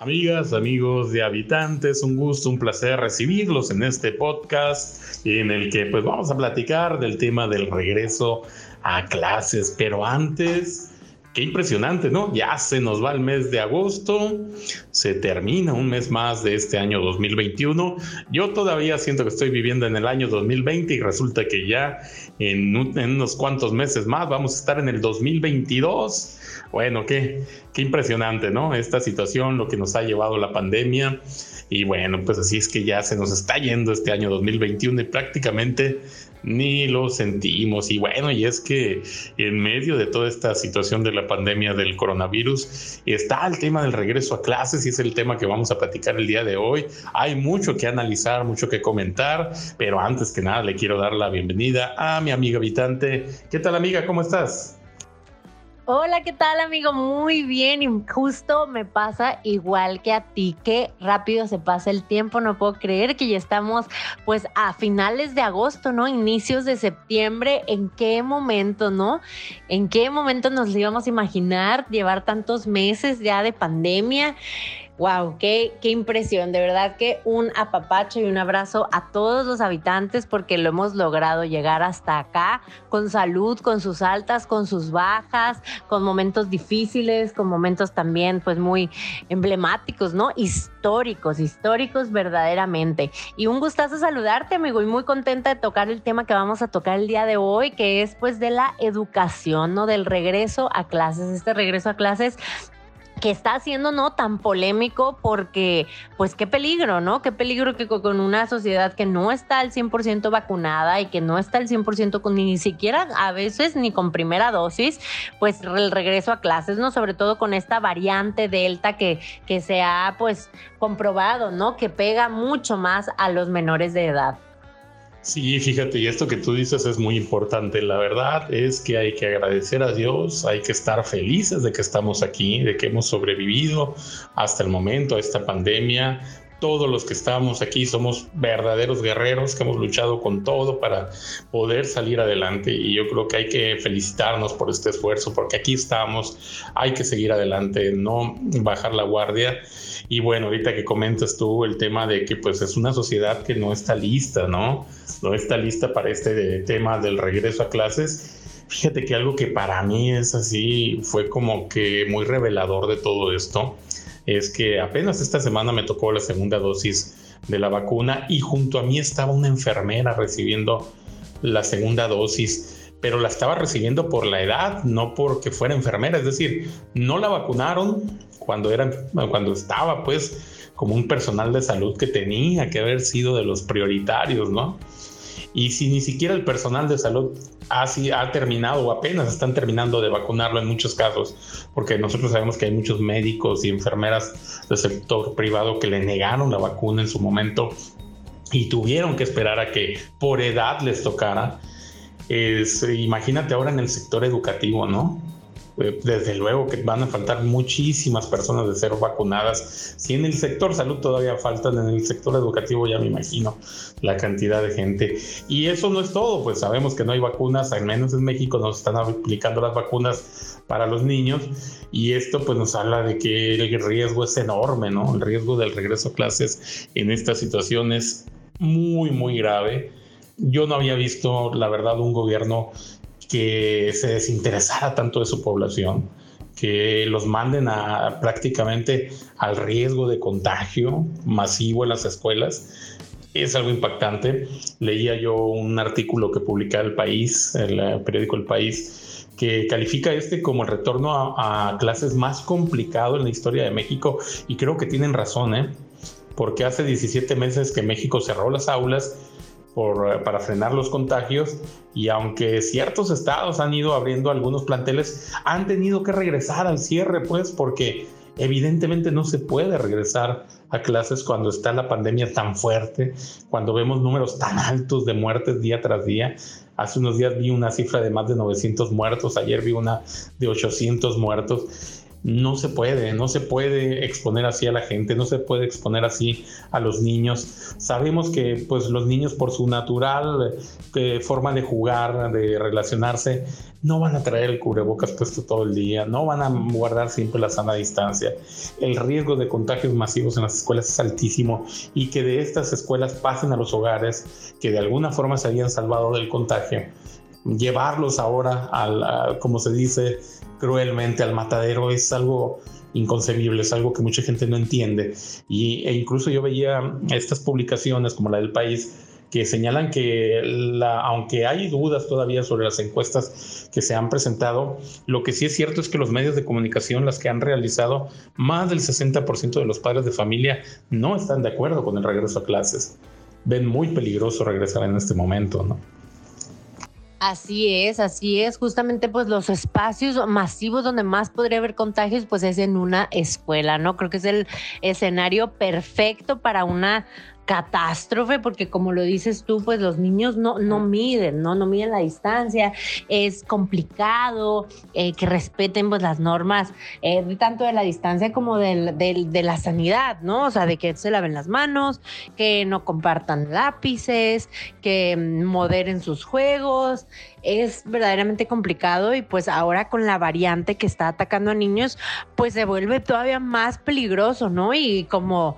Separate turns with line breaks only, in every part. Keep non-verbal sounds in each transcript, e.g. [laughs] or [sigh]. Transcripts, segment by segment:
Amigas, amigos de habitantes, un gusto, un placer recibirlos en este podcast en el que pues vamos a platicar del tema del regreso a clases, pero antes Qué impresionante, ¿no? Ya se nos va el mes de agosto, se termina un mes más de este año 2021. Yo todavía siento que estoy viviendo en el año 2020 y resulta que ya en, unos cuantos meses más vamos a estar en el 2022. Bueno, qué, qué impresionante, ¿no? Esta situación, lo que nos ha llevado la pandemia. Y bueno, pues así es que ya se nos está yendo este año 2021 y prácticamente ni lo sentimos. Y bueno, y es que en medio de toda esta situación de la pandemia del coronavirus está el tema del regreso a clases y es el tema que vamos a platicar el día de hoy. Hay mucho que analizar, mucho que comentar, pero antes que nada le quiero dar la bienvenida a mi amiga habitante. ¿Qué tal amiga? ¿Cómo estás?
Hola, ¿qué tal amigo? Muy bien y justo me pasa igual que a ti, que rápido se pasa el tiempo, no puedo creer que ya estamos pues a finales de agosto, ¿no? Inicios de septiembre, ¿en qué momento, no? ¿En qué momento nos íbamos a imaginar llevar tantos meses ya de pandemia? Wow, qué, qué impresión. De verdad que un apapacho y un abrazo a todos los habitantes porque lo hemos logrado llegar hasta acá con salud, con sus altas, con sus bajas, con momentos difíciles, con momentos también pues muy emblemáticos, ¿no? Históricos, históricos verdaderamente. Y un gustazo saludarte, amigo, y muy contenta de tocar el tema que vamos a tocar el día de hoy, que es pues de la educación, ¿no? Del regreso a clases. Este regreso a clases que está haciendo no tan polémico porque pues qué peligro, ¿no? Qué peligro que con una sociedad que no está al 100% vacunada y que no está al 100% con ni siquiera a veces ni con primera dosis, pues el regreso a clases, ¿no? Sobre todo con esta variante Delta que, que se ha pues comprobado, ¿no? Que pega mucho más a los menores de edad.
Sí, fíjate, y esto que tú dices es muy importante. La verdad es que hay que agradecer a Dios, hay que estar felices de que estamos aquí, de que hemos sobrevivido hasta el momento a esta pandemia. Todos los que estamos aquí somos verdaderos guerreros que hemos luchado con todo para poder salir adelante y yo creo que hay que felicitarnos por este esfuerzo porque aquí estamos, hay que seguir adelante, no bajar la guardia. Y bueno, ahorita que comentas tú el tema de que pues es una sociedad que no está lista, ¿no? no está lista para este tema del regreso a clases. Fíjate que algo que para mí es así, fue como que muy revelador de todo esto, es que apenas esta semana me tocó la segunda dosis de la vacuna y junto a mí estaba una enfermera recibiendo la segunda dosis, pero la estaba recibiendo por la edad, no porque fuera enfermera, es decir, no la vacunaron cuando, era, cuando estaba pues como un personal de salud que tenía que haber sido de los prioritarios, ¿no? Y si ni siquiera el personal de salud ha, terminado o apenas están terminando de vacunarlo en muchos casos, porque nosotros sabemos que hay muchos médicos y enfermeras del sector privado que le negaron la vacuna en su momento y tuvieron que esperar a que por edad les tocara. Es, imagínate ahora en el sector educativo, ¿no? Eh, desde luego que van a faltar muchísimas personas de ser vacunadas. Si en el sector salud todavía faltan, en el sector educativo ya me imagino la cantidad de gente. Y eso no es todo, pues sabemos que no hay vacunas, al menos en México nos están aplicando las vacunas para los niños y esto pues nos habla de que el riesgo es enorme, ¿no? El riesgo del regreso a clases en esta situación es muy, muy grave. Yo no había visto, la verdad, un gobierno que se desinteresara tanto de su población, que los manden a prácticamente al riesgo de contagio masivo en las escuelas. Es algo impactante. Leía yo un artículo que publica El País, el eh, periódico El País, que califica este como el retorno a, a clases más complicado en la historia de México y creo que tienen razón, ¿eh? porque hace 17 meses que México cerró las aulas eh, para frenar los contagios y aunque ciertos estados han ido abriendo algunos planteles, han tenido que regresar al cierre, pues porque evidentemente no se puede regresar a clases cuando está la pandemia tan fuerte, cuando vemos números tan altos de muertes día tras día. Hace unos días vi una cifra de más de 900 muertos, ayer vi una de 800 muertos. No se puede, no se puede exponer así a la gente, no se puede exponer así a los niños. Sabemos que pues los niños por su natural eh, forma de jugar, de relacionarse, no van a traer el cubrebocas puesto todo el día, no van a guardar siempre la sana distancia. El riesgo de contagios masivos en las escuelas es altísimo y que de estas escuelas pasen a los hogares que de alguna forma se habían salvado del contagio llevarlos ahora al, como se dice cruelmente, al matadero es algo inconcebible, es algo que mucha gente no entiende. Y, e incluso yo veía estas publicaciones como la del país que señalan que aunque hay dudas todavía sobre las encuestas que se han presentado, lo que sí es cierto es que los medios de comunicación, las que han realizado, más del 60% de los padres de familia no están de acuerdo con el regreso a clases. Ven muy peligroso regresar en este momento, ¿no?
Así es, así es. Justamente pues los espacios masivos donde más podría haber contagios pues es en una escuela, ¿no? Creo que es el escenario perfecto para una catástrofe, porque como lo dices tú, pues los niños no, no miden, ¿no? No miden la distancia, es complicado eh, que respeten pues las normas, eh, tanto de la distancia como de la sanidad, ¿no? O sea, de que se laven las manos, que no compartan lápices, que moderen sus juegos, es verdaderamente complicado y pues ahora con la variante que está atacando a niños, pues se vuelve todavía más peligroso, ¿no? Y como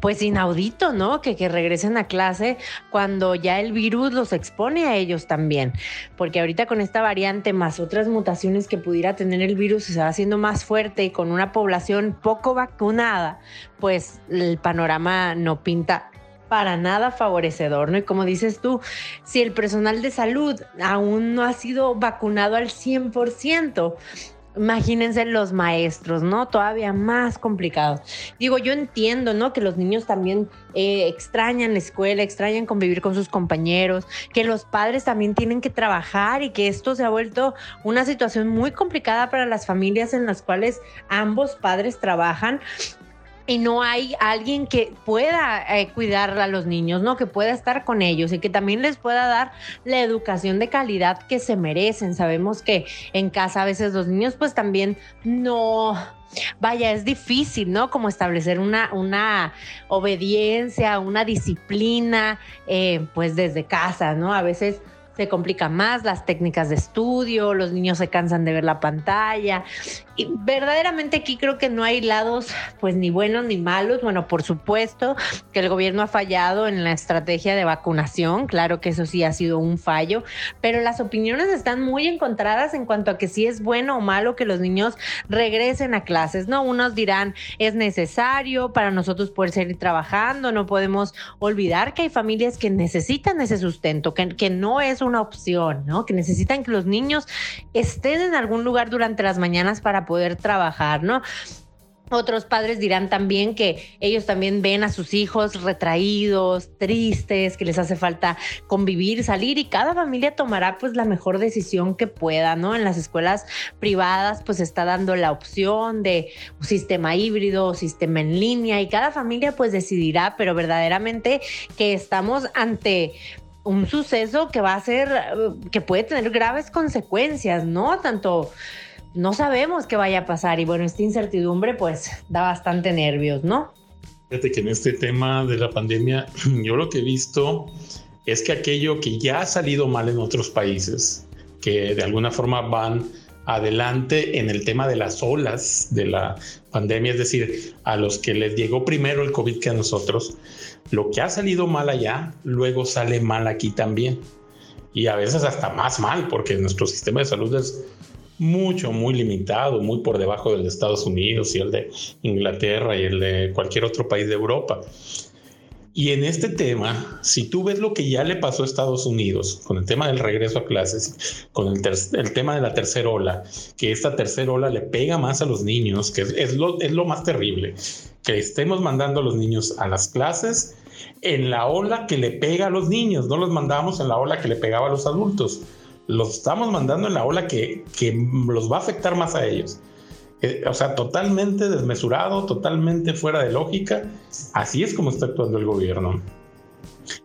pues inaudito, ¿no? Que, que regresen a clase cuando ya el virus los expone a ellos también. Porque ahorita con esta variante más otras mutaciones que pudiera tener el virus se va haciendo más fuerte y con una población poco vacunada, pues el panorama no pinta para nada favorecedor, ¿no? Y como dices tú, si el personal de salud aún no ha sido vacunado al 100%, Imagínense los maestros, ¿no? Todavía más complicado. Digo, yo entiendo, ¿no? Que los niños también eh, extrañan la escuela, extrañan convivir con sus compañeros, que los padres también tienen que trabajar y que esto se ha vuelto una situación muy complicada para las familias en las cuales ambos padres trabajan y no hay alguien que pueda eh, cuidar a los niños, ¿no? Que pueda estar con ellos y que también les pueda dar la educación de calidad que se merecen. Sabemos que en casa a veces los niños pues también no, vaya, es difícil, ¿no? Como establecer una, una obediencia, una disciplina, eh, pues desde casa, ¿no? A veces se complica más las técnicas de estudio, los niños se cansan de ver la pantalla. Y verdaderamente aquí creo que no hay lados pues ni buenos ni malos. Bueno, por supuesto que el gobierno ha fallado en la estrategia de vacunación, claro que eso sí ha sido un fallo, pero las opiniones están muy encontradas en cuanto a que si es bueno o malo que los niños regresen a clases, ¿no? Unos dirán es necesario para nosotros poder seguir trabajando, no podemos olvidar que hay familias que necesitan ese sustento, que, que no es un una opción, ¿no? Que necesitan que los niños estén en algún lugar durante las mañanas para poder trabajar, ¿no? Otros padres dirán también que ellos también ven a sus hijos retraídos, tristes, que les hace falta convivir, salir y cada familia tomará pues la mejor decisión que pueda, ¿no? En las escuelas privadas pues está dando la opción de un sistema híbrido, o sistema en línea y cada familia pues decidirá, pero verdaderamente que estamos ante un suceso que va a ser, que puede tener graves consecuencias, ¿no? Tanto no sabemos qué vaya a pasar y bueno, esta incertidumbre pues da bastante nervios, ¿no?
Fíjate que en este tema de la pandemia, [clears throat] yo lo que he visto es que aquello que ya ha salido mal en otros países, que de alguna forma van adelante en el tema de las olas de la pandemia, es decir, a los que les llegó primero el COVID que a nosotros, lo que ha salido mal allá, luego sale mal aquí también. Y a veces hasta más mal, porque nuestro sistema de salud es mucho, muy limitado, muy por debajo del de Estados Unidos y el de Inglaterra y el de cualquier otro país de Europa. Y en este tema, si tú ves lo que ya le pasó a Estados Unidos con el tema del regreso a clases, con el, tema de la tercera ola, que esta tercera ola le pega más a los niños, que es, lo, es lo más terrible, que estemos mandando a los niños a las clases en la ola que le pega a los niños, no los mandamos en la ola que le pegaba a los adultos, los estamos mandando en la ola que, que los va a afectar más a ellos. Eh, o sea, totalmente desmesurado, totalmente fuera de lógica. Así es como está actuando el gobierno.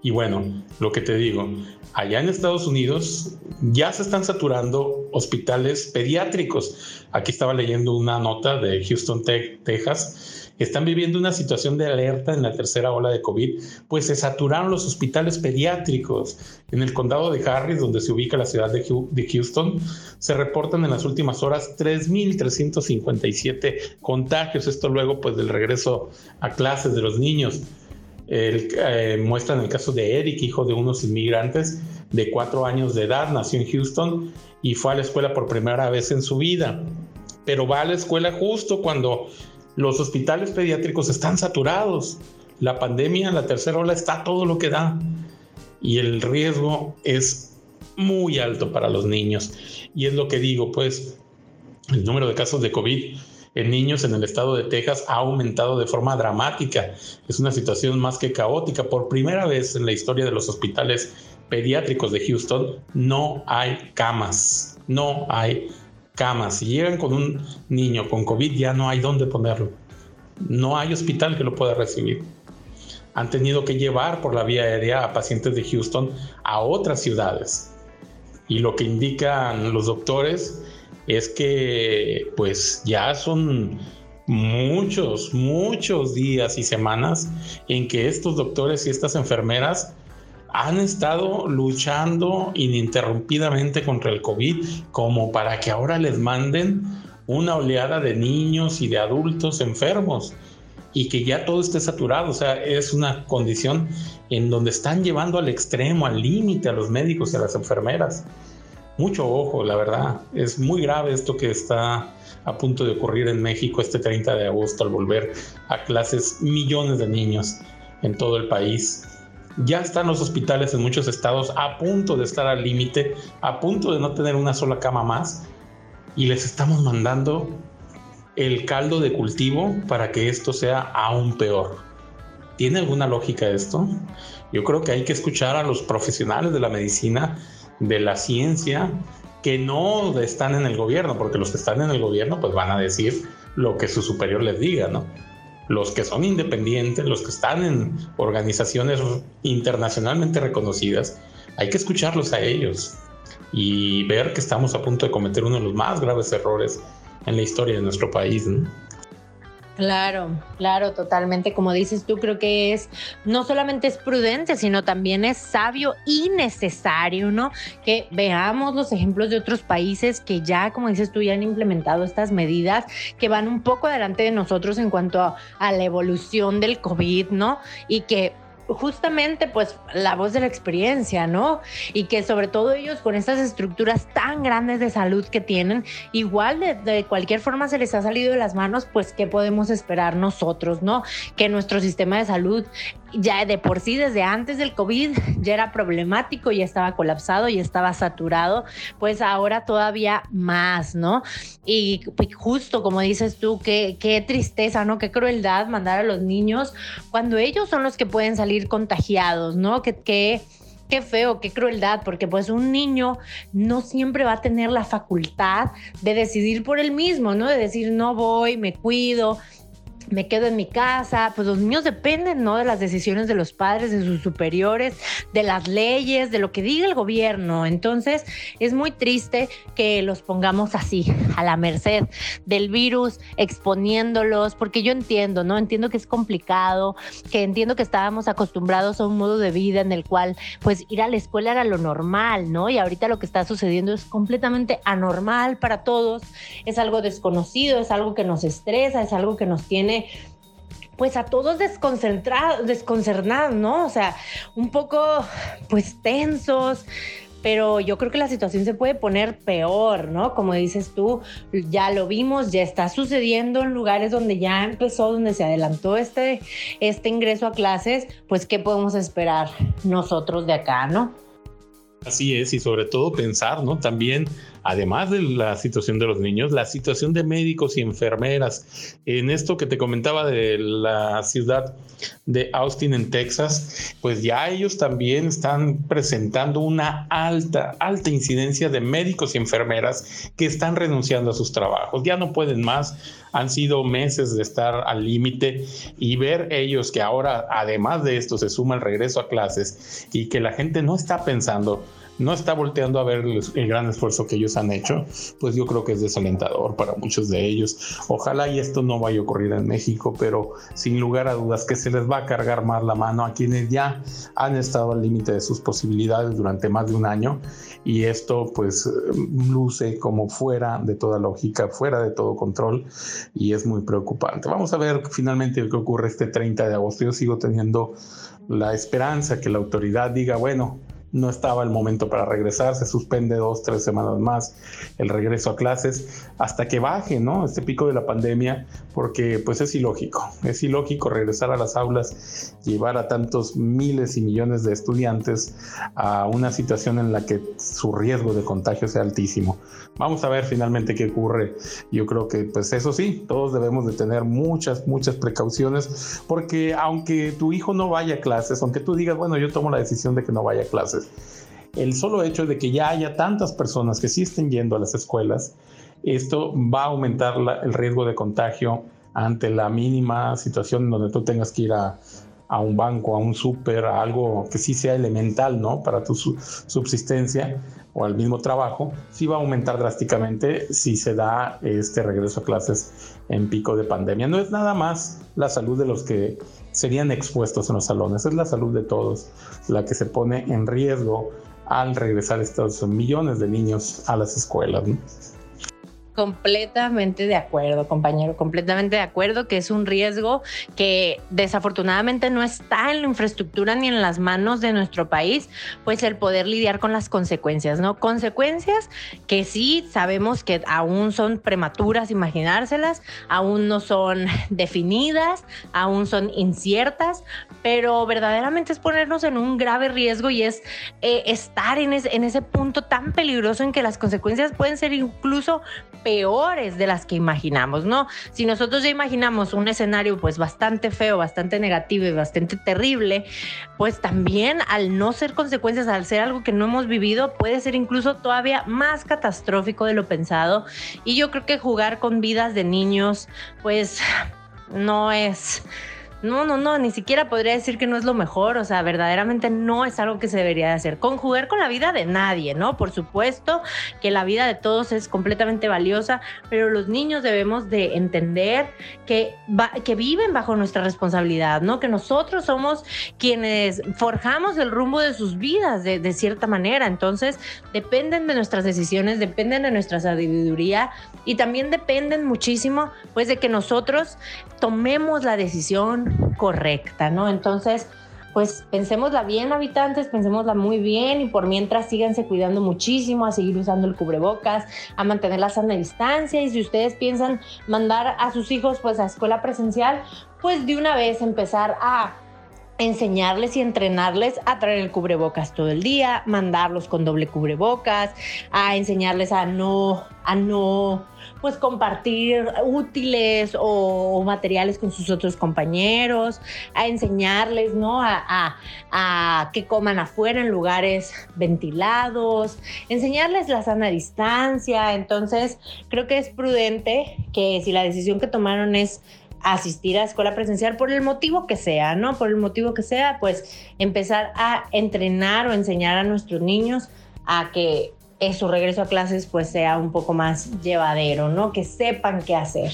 Y bueno, lo que te digo, Allá en Estados Unidos ya se están saturando hospitales pediátricos. Aquí estaba leyendo una nota de Houston, Texas. Están viviendo una situación de alerta en la tercera ola de COVID, pues se saturaron los hospitales pediátricos. En el condado de Harris, donde se ubica la ciudad de Houston, se reportan en las últimas horas 3.357 contagios. Esto luego pues del regreso a clases de los niños. El, eh, muestran el caso de Eric, hijo de unos inmigrantes de cuatro años de edad, nació en Houston y fue a la escuela por primera vez en su vida. Pero va a la escuela justo cuando los hospitales pediátricos están saturados. La pandemia, la tercera ola, está todo lo que da. Y el riesgo es muy alto para los niños. Y es lo que digo, pues, el número de casos de COVID en niños en el estado de Texas ha aumentado de forma dramática. Es una situación más que caótica. Por primera vez en la historia de los hospitales pediátricos de Houston no hay camas. No hay camas. Si llegan con un niño con COVID ya no hay dónde ponerlo. No hay hospital que lo pueda recibir. Han tenido que llevar por la vía aérea a pacientes de Houston a otras ciudades. Y lo que indican los doctores es que pues ya son muchos, muchos días y semanas en que estos doctores y estas enfermeras han estado luchando ininterrumpidamente contra el COVID como para que ahora les manden una oleada de niños y de adultos enfermos y que ya todo esté saturado. O sea, es una condición en donde están llevando al extremo, al límite a los médicos y a las enfermeras mucho ojo, la verdad. Es muy grave esto que está a punto de ocurrir en México este 30 de agosto al volver a clases millones de niños en todo el país. Ya están los hospitales en muchos estados a punto de estar al límite, a punto de no tener una sola cama más y les estamos mandando el caldo de cultivo para que esto sea aún peor. ¿Tiene alguna lógica esto? Yo creo que hay que escuchar a los profesionales de la medicina de la ciencia que no están en el gobierno, porque los que están en el gobierno pues van a decir lo que su superior les diga, ¿no? Los que son independientes, los que están en organizaciones internacionalmente reconocidas, hay que escucharlos a ellos y ver que estamos a punto de cometer uno de los más graves errores en la historia de nuestro país. ¿no?
Claro, claro, totalmente. Como dices tú, creo que es no solamente es prudente, sino también es sabio y necesario, ¿no? Que veamos los ejemplos de otros países que ya, como dices tú, ya han implementado estas medidas que van un poco adelante de nosotros en cuanto a, a la evolución del COVID, ¿no? Y que justamente pues la voz de la experiencia, ¿no? Y que sobre todo ellos con estas estructuras tan grandes de salud que tienen, igual de, cualquier forma se les ha salido de las manos, pues ¿qué podemos esperar nosotros, ¿no? Que nuestro sistema de salud ya de por sí desde antes del COVID ya era problemático, ya estaba colapsado, y estaba saturado, pues ahora todavía más, ¿no? Y justo como dices tú, qué, qué tristeza, ¿no? Qué crueldad mandar a los niños cuando ellos son los que pueden salir contagiados, ¿no? Que, que qué feo, qué crueldad, porque pues un niño no siempre va a tener la facultad de decidir por él mismo, ¿no? De decir, no voy, me cuido, me quedo en mi casa, pues los niños dependen, ¿no? De las decisiones de los padres, de sus superiores, de las leyes, de lo que diga el gobierno. Entonces, es muy triste que los pongamos así, a la merced del virus, exponiéndolos, porque yo entiendo, ¿no? Entiendo que es complicado, que entiendo que estábamos acostumbrados a un modo de vida en el cual, pues, ir a la escuela era lo normal, ¿no? Y ahorita lo que está sucediendo es completamente anormal para todos, es algo desconocido, es algo que nos estresa, es algo que nos tiene pues a todos desconcentrados, desconcernados, ¿no? O sea, un poco pues tensos, pero yo creo que la situación se puede poner peor, ¿no? Como dices tú, ya lo vimos, ya está sucediendo en lugares donde ya empezó, donde se adelantó este, este ingreso a clases, pues ¿qué podemos esperar nosotros de acá, ¿no?
Así es, y sobre todo pensar, ¿no? También además de la situación de los niños, la situación de médicos y enfermeras. En esto que te comentaba de la ciudad de Austin en Texas, pues ya ellos también están presentando una alta, alta incidencia de médicos y enfermeras que están renunciando a sus trabajos. Ya no pueden más, han sido meses de estar al límite y ver ellos que ahora, además de esto, se suma el regreso a clases y que la gente no está pensando no está volteando a ver el, gran esfuerzo que ellos han hecho, pues yo creo que es desalentador para muchos de ellos. Ojalá y esto no vaya a ocurrir en México, pero sin lugar a dudas que se les va a cargar más la mano a quienes ya han estado al límite de sus posibilidades durante más de un año y esto pues luce como fuera de toda lógica, fuera de todo control y es muy preocupante. Vamos a ver finalmente qué ocurre este 30 de agosto. Yo sigo teniendo la esperanza que la autoridad diga, bueno, no estaba el momento para regresar, se suspende dos, tres semanas más el regreso a clases hasta que baje, ¿no? Este pico de la pandemia, porque pues es ilógico, es ilógico regresar a las aulas, llevar a tantos miles y millones de estudiantes a una situación en la que su riesgo de contagio sea altísimo. Vamos a ver finalmente qué ocurre. Yo creo que pues eso sí, todos debemos de tener muchas, muchas precauciones, porque aunque tu hijo no vaya a clases, aunque tú digas, bueno, yo tomo la decisión de que no vaya a clases, el solo hecho de que ya haya tantas personas que sí estén yendo a las escuelas, esto va a aumentar el riesgo de contagio ante la mínima situación donde tú tengas que ir a, un banco, a un súper, a algo que sí sea elemental, ¿no? Para tu subsistencia o al mismo trabajo, sí va a aumentar drásticamente si se da este regreso a clases en pico de pandemia. No es nada más la salud de los que serían expuestos en los salones, es la salud de todos la que se pone en riesgo al regresar estos millones de niños a las escuelas.
Completamente de acuerdo, compañero, completamente de acuerdo que es un riesgo que desafortunadamente no está en la infraestructura ni en las manos de nuestro país, pues el poder lidiar con las consecuencias, ¿no? Consecuencias que sí sabemos que aún son prematuras imaginárselas, aún no son [laughs] definidas, aún son inciertas, pero verdaderamente es ponernos en un grave riesgo y es eh, estar en, en ese punto tan peligroso en que las consecuencias pueden ser incluso peores de las que imaginamos, ¿no? Si nosotros ya imaginamos un escenario pues bastante feo, bastante negativo y bastante terrible, pues también al no ser consecuencias, al ser algo que no hemos vivido, puede ser incluso todavía más catastrófico de lo pensado. Y yo creo que jugar con vidas de niños, pues no es no, no, no, ni siquiera podría decir que no es lo mejor, o sea, verdaderamente no es algo que se debería de hacer. Conjugar con la vida de nadie, ¿no? Por supuesto que la vida de todos es completamente valiosa, pero los niños debemos de entender que, que viven bajo nuestra responsabilidad, ¿no? Que nosotros somos quienes forjamos el rumbo de sus vidas de, de cierta manera, entonces dependen de nuestras decisiones, dependen de nuestra sabiduría y también dependen muchísimo, pues, de que nosotros tomemos la decisión correcta, ¿no? Entonces, pues pensémosla bien, habitantes, pensémosla muy bien y por mientras síganse cuidando muchísimo, a seguir usando el cubrebocas, a mantener la sana distancia y si ustedes piensan mandar a sus hijos pues a escuela presencial, pues de una vez empezar a enseñarles y entrenarles a traer el cubrebocas todo el día, mandarlos con doble cubrebocas, a enseñarles a no, a no, pues compartir útiles o, materiales con sus otros compañeros, a enseñarles, ¿no? A, a, que coman afuera en lugares ventilados, enseñarles la sana distancia. Entonces, creo que es prudente que si la decisión que tomaron es asistir a escuela presencial por el motivo que sea, ¿no? Por el motivo que sea, pues empezar a entrenar o enseñar a nuestros niños a que su regreso a clases pues sea un poco más llevadero, ¿no? Que sepan qué hacer.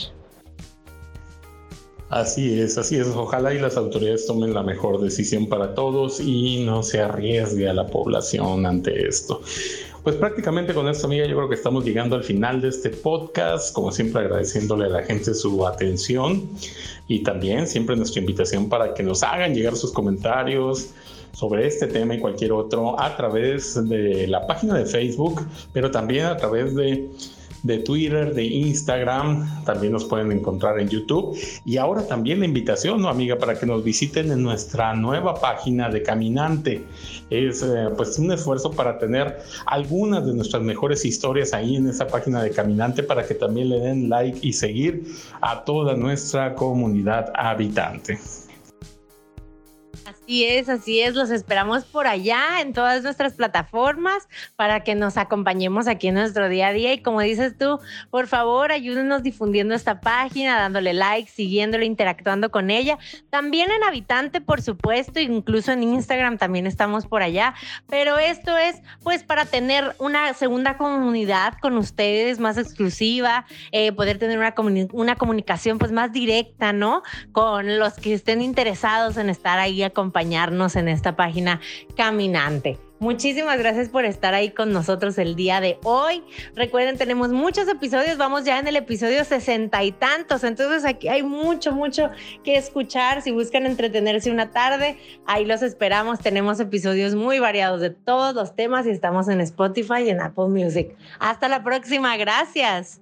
Así es, así es. Ojalá y las autoridades tomen la mejor decisión para todos y no se arriesgue a la población ante esto. Pues prácticamente con esto, amiga, yo creo que estamos llegando al final de este podcast. Como siempre, agradeciéndole a la gente su atención y también siempre nuestra invitación para que nos hagan llegar sus comentarios sobre este tema y cualquier otro a través de la página de Facebook, pero también a través de de Twitter, de Instagram, también nos pueden encontrar en YouTube. Y ahora también la invitación, ¿no, amiga, para que nos visiten en nuestra nueva página de Caminante. Es eh, pues un esfuerzo para tener algunas de nuestras mejores historias ahí en esa página de Caminante para que también le den like y seguir a toda nuestra comunidad habitante.
Así es, así es. Los esperamos por allá en todas nuestras plataformas para que nos acompañemos aquí en nuestro día a día. Y como dices tú, por favor, ayúdenos difundiendo esta página, dándole like, siguiéndola, interactuando con ella. También en Habitante, por supuesto, incluso en Instagram también estamos por allá. Pero esto es pues para tener una segunda comunidad con ustedes más exclusiva, eh, poder tener una, una comunicación pues más directa, ¿no? Con los que estén interesados en estar ahí acompañando acompañarnos en esta página caminante. Muchísimas gracias por estar ahí con nosotros el día de hoy. Recuerden, tenemos muchos episodios, vamos ya en el episodio sesenta y tantos, entonces aquí hay mucho, mucho que escuchar. Si buscan entretenerse una tarde, ahí los esperamos. Tenemos episodios muy variados de todos los temas y estamos en Spotify y en Apple Music. Hasta la próxima, gracias.